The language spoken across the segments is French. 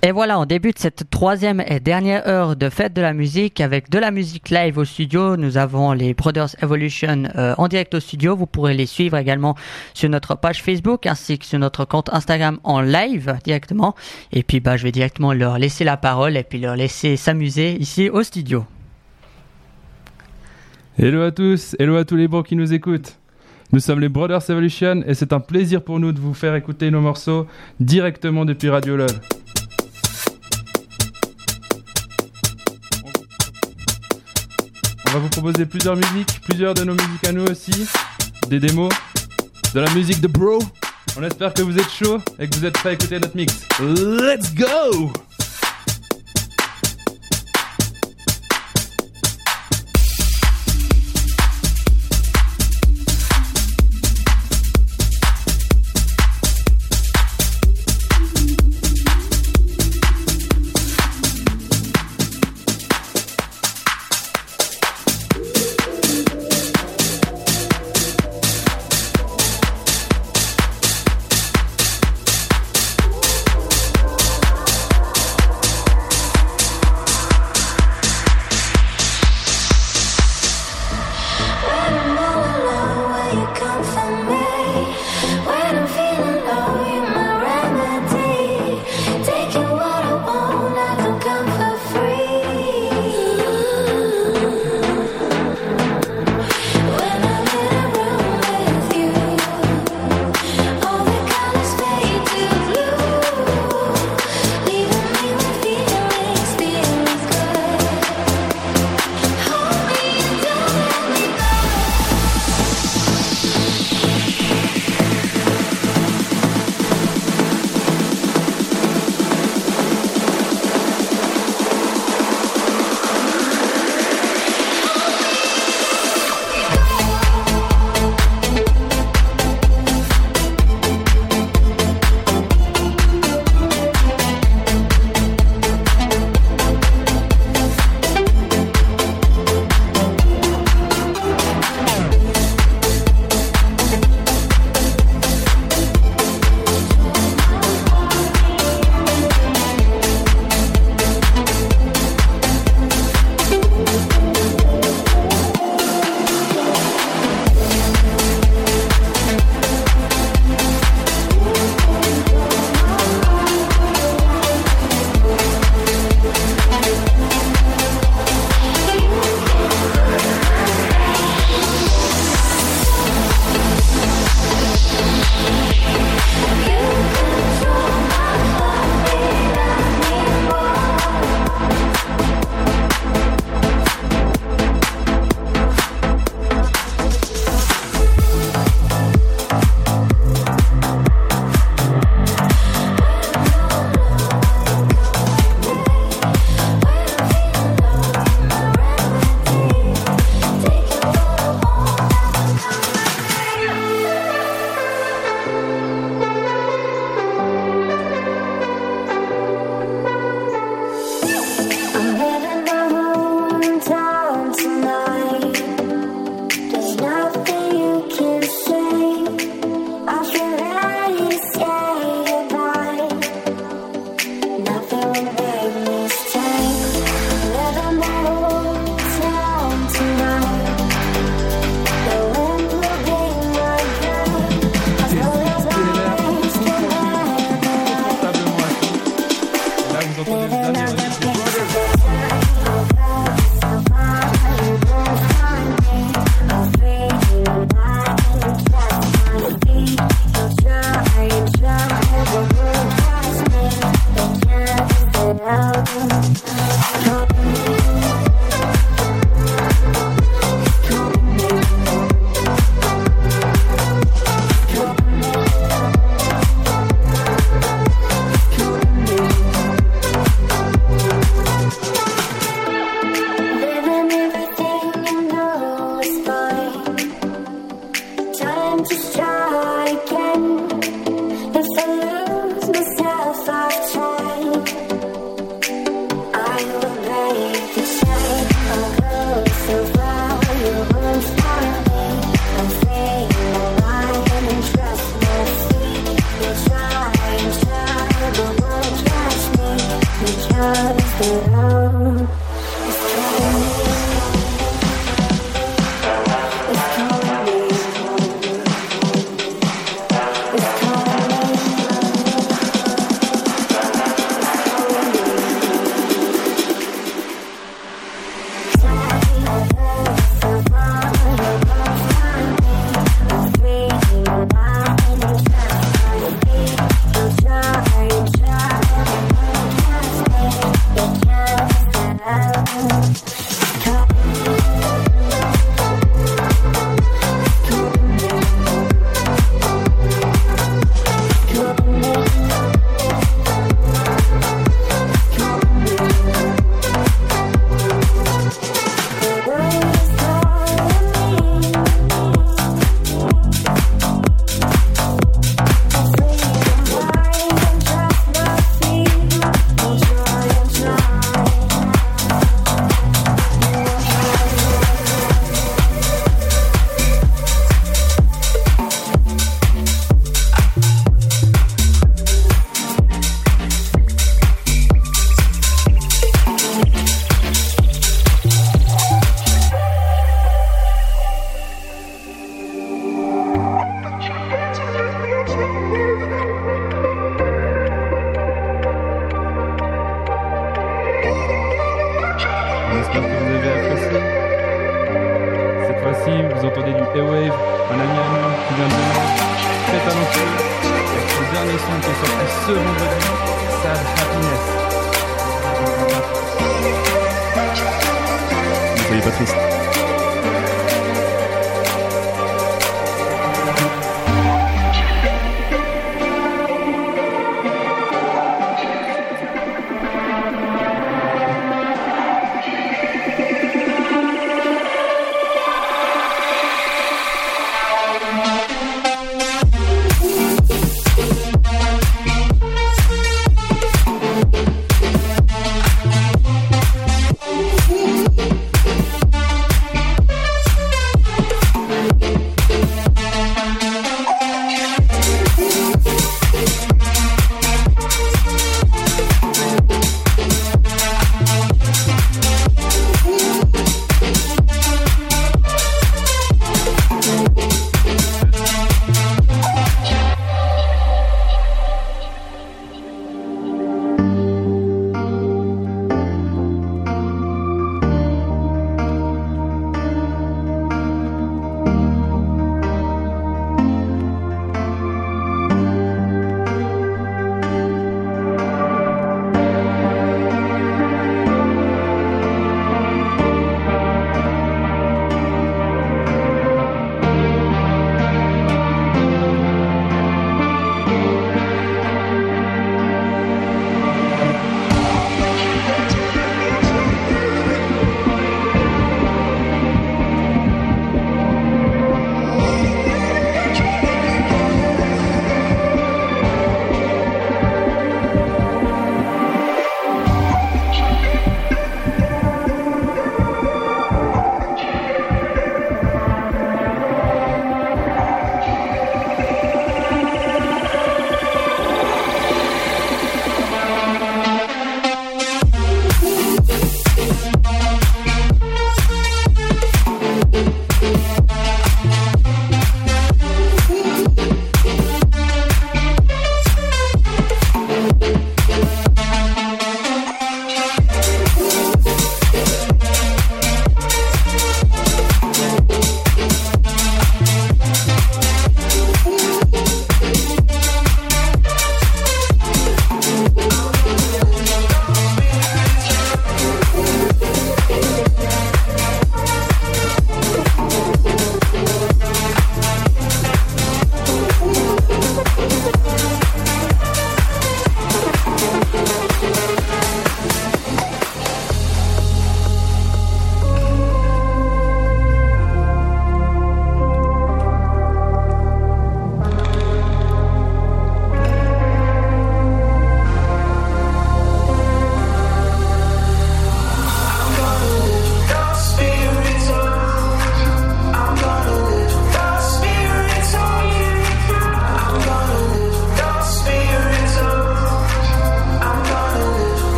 Et voilà, on débute cette troisième et dernière heure de fête de la musique avec de la musique live au studio. Nous avons les Brothers Evolution euh, en direct au studio. Vous pourrez les suivre également sur notre page Facebook ainsi que sur notre compte Instagram en live directement. Et puis bah, je vais directement leur laisser la parole et puis leur laisser s'amuser ici au studio. Hello à tous, hello à tous les bons qui nous écoutent. Nous sommes les Brothers Evolution et c'est un plaisir pour nous de vous faire écouter nos morceaux directement depuis Radio Love. On va vous proposer plusieurs musiques, plusieurs de nos musiques à nous aussi, des démos, de la musique de bro. On espère que vous êtes chaud et que vous êtes prêts à écouter notre mix. Let's go!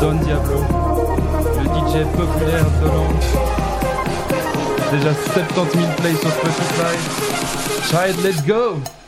Don Diablo, le DJ populaire de Londres. Déjà 70 000 plays sur Spotify. Child, let's go!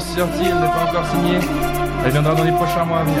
Encore sortie, elle n'est pas encore signée. Elle viendra dans les prochains mois à venir.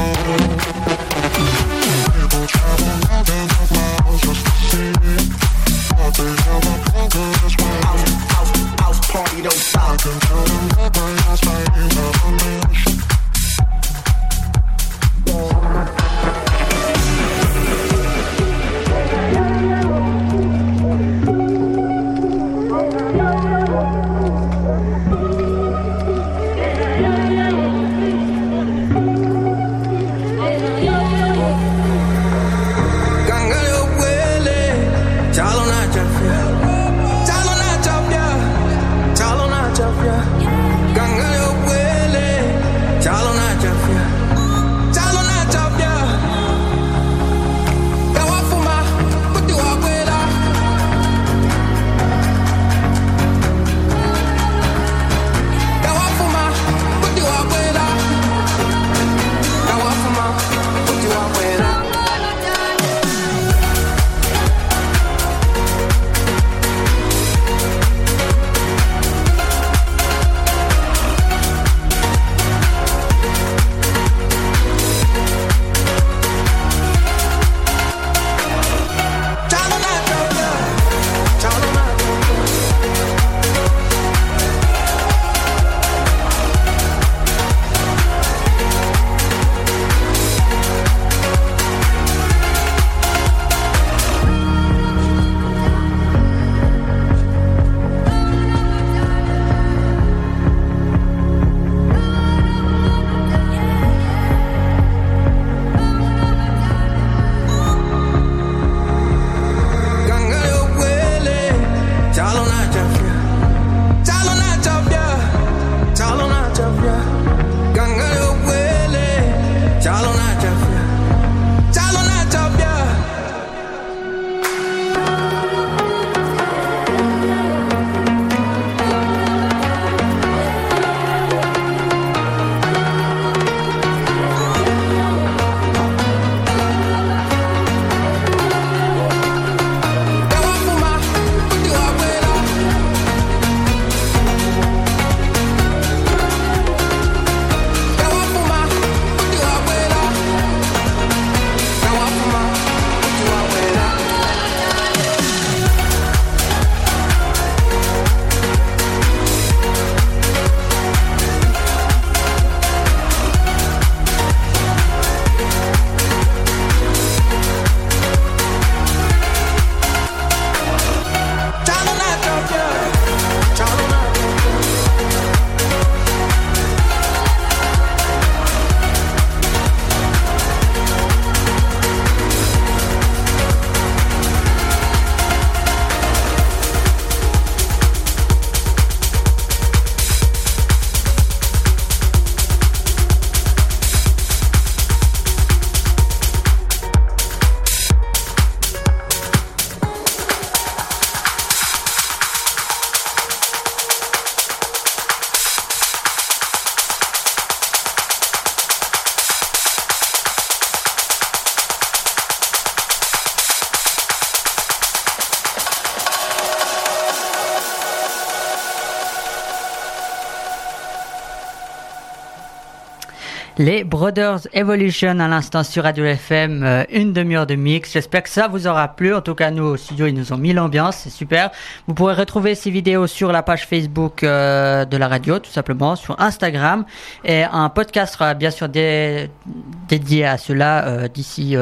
Les Brothers Evolution à l'instant sur Radio FM, euh, une demi-heure de mix. J'espère que ça vous aura plu. En tout cas, nous au studio, ils nous ont mis l'ambiance, c'est super. Vous pourrez retrouver ces vidéos sur la page Facebook euh, de la radio, tout simplement, sur Instagram. Et un podcast sera bien sûr dédié à cela euh, d'ici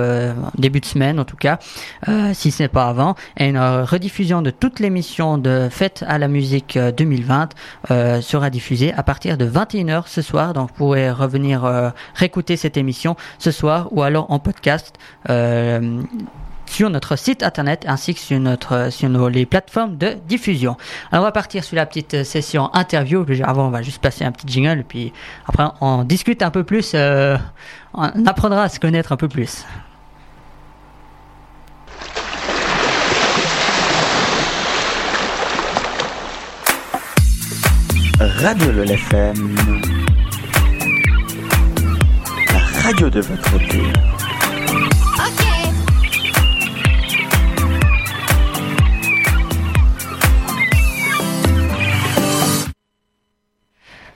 début de semaine, en tout cas, si ce n'est pas avant. Et une rediffusion de toute l'émission de Fête à la musique 2020 sera diffusée à partir de 21h ce soir. Donc, vous pourrez revenir réécouter cette émission ce soir ou alors en podcast euh, sur notre site internet ainsi que sur notre sur nos, les plateformes de diffusion. Alors on va partir sur la petite session interview. Avant on va juste passer un petit jingle puis après on discute un peu plus, euh, on apprendra à se connaître un peu plus. Radio LFM radio de votre cœur.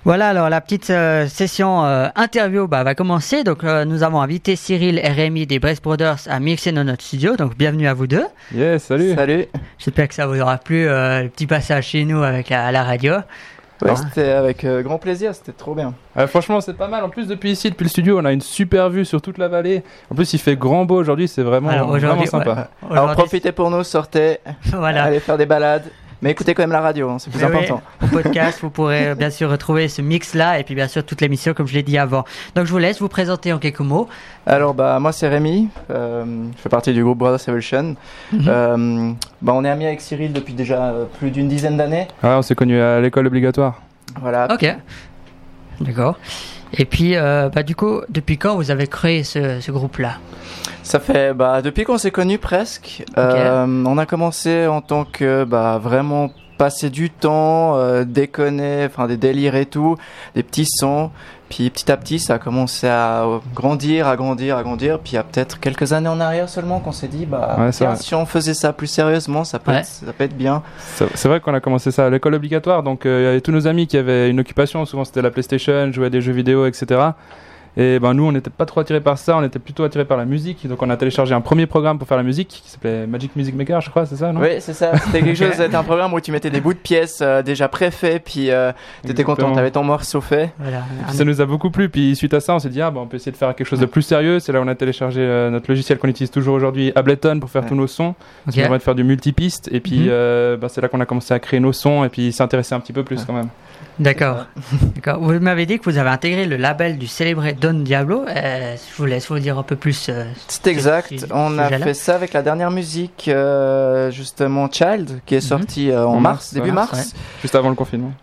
Voilà, alors la petite euh, session euh, interview bah, va commencer. Donc euh, nous avons invité Cyril et Rémi des Brest Brothers à mixer dans notre studio. Donc bienvenue à vous deux. Yes, salut. Salut. J'espère que ça vous aura plu le petit passage chez nous avec la, la radio. Ouais, c'était avec euh, grand plaisir, c'était trop bien. franchement, c'est pas mal. En plus, depuis ici, depuis le studio, on a une super vue sur toute la vallée. En plus, il fait grand beau aujourd'hui, c'est vraiment, vraiment sympa. Alors, profitez pour nous, sortez, voilà. allez faire des balades. Mais écoutez quand même la radio, hein, c'est plus important. au podcast, vous pourrez bien sûr retrouver ce mix-là et puis bien sûr toute l'émission comme je l'ai dit avant. Donc je vous laisse vous présenter en quelques mots. Alors bah moi c'est Rémi, euh, je fais partie du groupe Brothers Evolution. Euh, bah, on est amis avec Cyril depuis déjà euh, plus d'une dizaine d'années. Ah, on s'est connus à l'école obligatoire. Voilà. Ok. D'accord. Et puis, bah, du coup, depuis quand vous avez créé ce, ce groupe-là? Ça fait bah depuis qu'on s'est connus presque. Euh, on a commencé en tant que bah vraiment passer du temps, euh, déconner, enfin des délires et tout, des petits sons. Puis petit à petit, ça a commencé à grandir, à grandir, à grandir. Puis il y a peut-être quelques années en arrière seulement qu'on s'est dit, bah, si on faisait ça plus sérieusement, ça peut, être, ça peut être bien. C'est vrai qu'on a commencé ça à l'école obligatoire. Donc euh, il y avait tous nos amis qui avaient une occupation. Souvent c'était la PlayStation, jouer à des jeux vidéo, etc. Et ben nous, on n'était pas trop attirés par ça, on était plutôt attirés par la musique. Donc on a téléchargé un premier programme pour faire la musique qui s'appelait Magic Music Maker, je crois, c'est ça, non? Oui, c'est ça. C'était quelque chose, c'était un programme où tu mettais des bouts de pièces euh, déjà préfaits, puis euh, t'étais content, t'avais ton morceau fait. Voilà. ça nous a beaucoup plu. Puis suite à ça, on s'est dit ah ben on peut essayer de faire quelque chose de plus sérieux. C'est là où on a téléchargé euh, notre logiciel qu'on utilise toujours aujourd'hui, Ableton, pour faire tous nos sons. Okay. Ça permet de faire du multipiste. Et puis mhm. ben, c'est là qu'on a commencé à créer nos sons et puis s'intéresser un petit peu plus quand même. D'accord. Vous m'avez dit que vous avez intégré le label du célébré Don Diablo. Euh, je vous laisse vous dire un peu plus. Euh, c'est exact. On a fait ça avec la dernière musique, euh, justement Child, qui est mhm. sortie en, mars, début mars. Juste avant le confinement.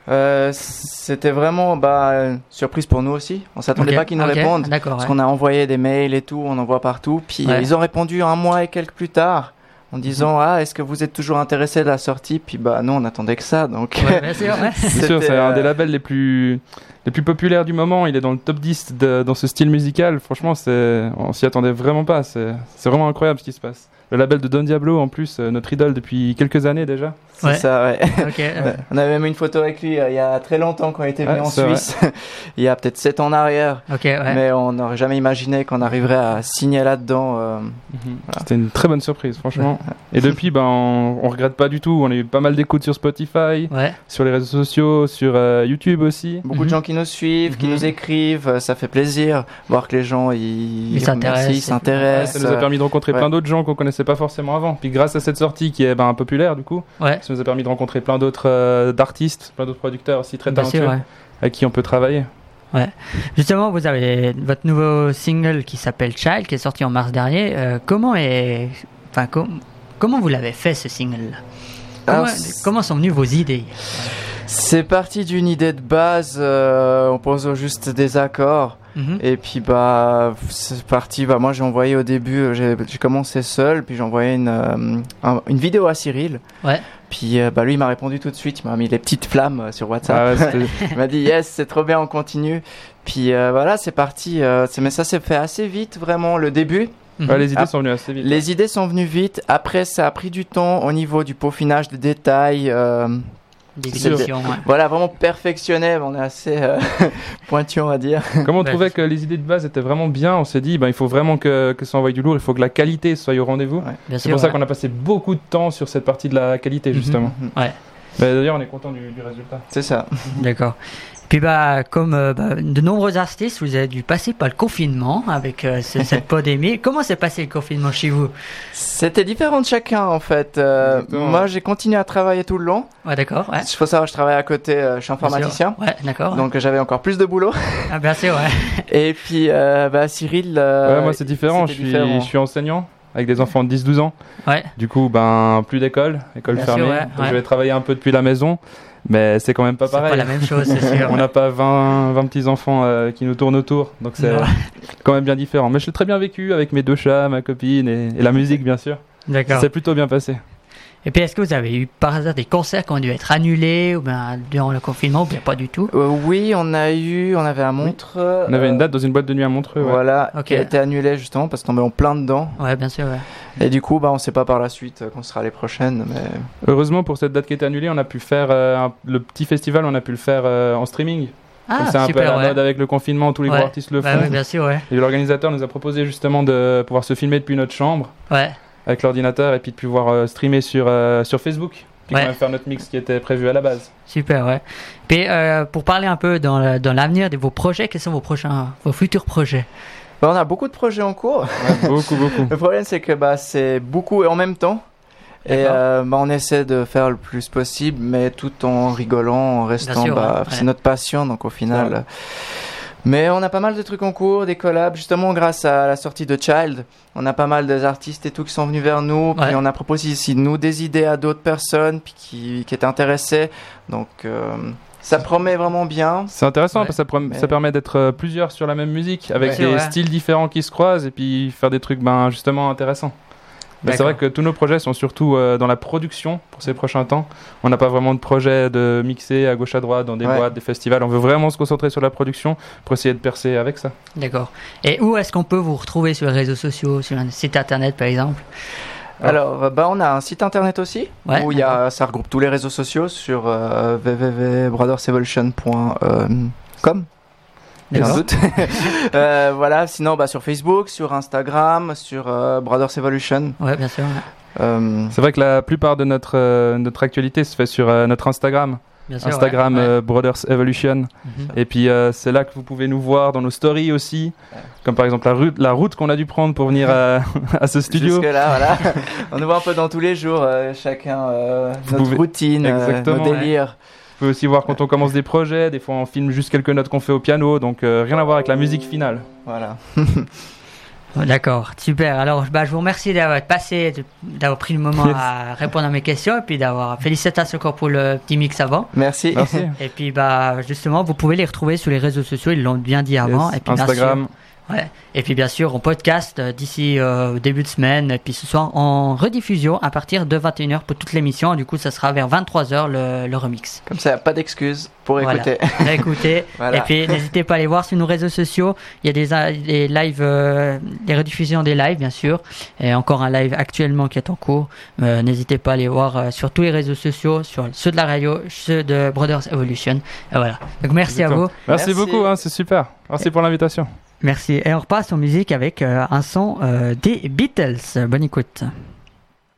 C'était vraiment bah, surprise pour nous aussi. On s'attendait pas qu'ils nous répondent. Parce qu'on a envoyé des mails et tout, on envoie partout. Puis ils ont répondu un mois et quelques plus tard en disant ah est-ce que vous êtes toujours intéressé de la sortie? Puis bah non on attendait que ça donc. Ouais, c'est sûr. C'est un des labels les plus les plus populaires du moment. Il est dans le top 10 dans ce style musical. Franchement c'est on s'y attendait vraiment pas. C'est vraiment incroyable ce qui se passe le label de Don Diablo en plus, euh, notre idole depuis quelques années déjà. C'est ça, ouais. on avait même une photo avec lui euh, il y a très longtemps quand il était venu en Suisse, il y a peut-être 7 ans en arrière. Mais on n'aurait jamais imaginé qu'on arriverait à signer là-dedans. Euh, mhm. C'était une très bonne surprise, franchement. Et depuis, ben, on, ne regrette pas du tout. On a eu pas mal d'écoutes sur Spotify, sur les réseaux sociaux, sur YouTube aussi. Beaucoup de mhm. gens qui nous suivent, qui mhm. nous écrivent, ça fait plaisir voir que les gens ils s'intéressent. ça nous a permis de rencontrer plein d'autres gens qu'on connaissait pas forcément avant. Puis grâce à cette sortie qui est ben, populaire du coup, ça nous a permis de rencontrer plein d'autres euh, d'artistes, plein d'autres producteurs aussi très talentueux avec qui on peut travailler. Ouais. Justement, vous avez votre nouveau single qui s'appelle Child, qui est sorti en mars dernier. Euh, comment est, enfin, comment vous l'avez fait ce single comment, comment, sont venues vos idées? C'est parti d'une idée de base. Euh, on pose juste des accords. Mhm. Et puis bah c'est parti. Bah moi j'ai envoyé au début, euh, j'ai commencé seul, puis j'ai envoyé une, euh, une vidéo à Cyril. Ouais. Puis euh, bah lui il m'a répondu tout de suite, il m'a mis les petites flammes sur WhatsApp. Ah il m'a dit yes c'est trop bien on continue. Puis voilà c'est parti. mais ça s'est fait assez vite vraiment le début. Mhm. les idées sont venues assez vite. Les idées sont venues vite. Après ça a pris du temps au niveau du peaufinage des détails. Voilà, vraiment perfectionné. On est assez euh, pointu, on va dire. Comme on trouvait que les idées de base étaient vraiment bien, on s'est dit, ben, il faut vraiment que, que ça envoie du lourd, il faut que la qualité soit au rendez-vous. C'est pour ça qu'on a passé beaucoup de temps sur cette partie de la qualité, mhm. justement. Ouais. D'ailleurs, on est content du, du résultat. C'est ça. D'accord. Puis bah, comme euh, bah, de nombreux artistes, vous avez dû passer par le confinement avec euh, cette pandémie. Comment s'est passé le confinement chez vous? C'était différent de chacun en fait. Euh, moi, j'ai continué à travailler tout le long. Ouais, d'accord. Ouais. Il faut savoir, je travaille à côté, je suis informaticien. Ouais, d'accord. Donc j'avais encore plus de boulot. Ah, bien sûr, ouais. Et puis, bah, Cyril. ouais, moi c'est différent. Je suis, je suis enseignant avec des enfants de 10-12 ans. Ouais. Du coup, ben, plus d'école, école fermée. donc je vais travailler un peu depuis la maison. Mais c'est quand même pas pareil. C'est pas la même chose, c'est sûr. On n'a pas 20, 20 petits enfants euh, qui nous tournent autour, donc c'est quand même bien différent. Mais je l'ai très bien vécu avec mes deux chats, ma copine et, et la musique, bien sûr. D'accord. C'est plutôt bien passé. Et puis, est-ce que vous avez eu par hasard des concerts qui ont dû être annulés ou bien durant le confinement ou bien pas du tout? Euh, Oui, on a eu, on avait à Montreux. On avait une date dans une boîte de nuit à Montreux. Voilà, qui a été annulée justement parce qu'on est en plein dedans. Ouais, bien sûr. Ouais. Et du coup, bah, on ne sait pas par la suite qu'on sera les prochaines. Mais... Heureusement, pour cette date qui était annulée, on a pu faire euh, le petit festival, on a pu le faire euh, en streaming. Ah, c'est un peu la mode avec le confinement, tous les gros artistes le bah font. bien sûr, ouais. Et l'organisateur nous a proposé justement de pouvoir se filmer depuis notre chambre. Ouais avec l'ordinateur et puis de pouvoir euh, streamer sur, euh, sur Facebook. Puis quand même faire notre mix qui était prévu à la base. Super, ouais. Puis euh, pour parler un peu dans, l'avenir de vos projets, quels sont vos prochains, vos futurs projets? Bah, On a beaucoup de projets en cours. beaucoup, beaucoup. Le problème, c'est que bah, c'est beaucoup et en même temps. Et bah, on essaie de faire le plus possible, mais tout en rigolant, en restant. Bah, c'est notre passion, donc au final. Mais on a pas mal de trucs en cours, des collabs, justement grâce à la sortie de Child. On a pas mal d'artistes et tout qui sont venus vers nous. Puis on a proposé ici nous des idées à d'autres personnes puis qui, qui étaient intéressées. Donc euh, ça promet vraiment bien. C'est intéressant parce que ça, ça permet d'être euh, plusieurs sur la même musique avec des styles différents qui se croisent et puis faire des trucs ben, justement intéressants c'est vrai que tous nos projets sont surtout euh, dans la production pour ces prochains temps. On n'a pas vraiment de projet de mixer à gauche à droite dans des boîtes, des festivals. On veut vraiment se concentrer sur la production pour essayer de percer avec ça. D'accord. Et où est-ce qu'on peut vous retrouver sur les réseaux sociaux, sur un site internet par exemple? Alors, euh, bah, on a un site internet aussi où il y a, ça regroupe tous les réseaux sociaux sur euh, www.brothersevolution.com sans doute. euh, voilà, sinon bah, sur Facebook, sur Instagram, sur euh, Brothers Evolution. Ouais, bien sûr. Euh, c'est vrai que la plupart de notre, euh, notre actualité se fait sur notre Instagram. Bien sûr, Instagram Brothers Evolution. Mhm. Et puis c'est là que vous pouvez nous voir dans nos stories aussi, comme par exemple la route, la route qu'on a dû prendre pour venir à, à ce studio. Jusque là, voilà. On nous voit un peu dans tous les jours, chacun notre routine, nos délires pouvez aussi voir quand on commence des projets, des fois on filme juste quelques notes qu'on fait au piano, donc euh, rien à voir avec la musique finale. Voilà. D'accord, super. Alors, bah, je vous remercie d'avoir passé, d'avoir pris le moment à répondre à mes questions et puis d'avoir félicitations encore pour le petit mix avant. Merci. Merci. Et puis, bah, justement, vous pouvez les retrouver sur les réseaux sociaux, ils l'ont bien dit avant. et puis, Instagram. Et puis bien sûr, on podcast euh, d'ici euh, début de semaine, et puis ce soir en rediffusion à partir de 21h pour toute l'émission. Du coup, ça sera vers 23h le, le remix. Comme ça, pas d'excuses pour écouter. écouter. Et puis n'hésitez pas à aller voir sur nos réseaux sociaux. Il y a des, des lives, euh, des rediffusions des lives, bien sûr. Et encore un live actuellement qui est en cours. n'hésitez pas à aller voir sur tous les réseaux sociaux, sur ceux de la radio, ceux de Brothers Evolution. Et voilà. Donc merci à vous. Merci, beaucoup, hein, c'est super. Merci pour l'invitation. Merci. Et on repasse en musique avec euh, un son euh, des Beatles. Bonne écoute.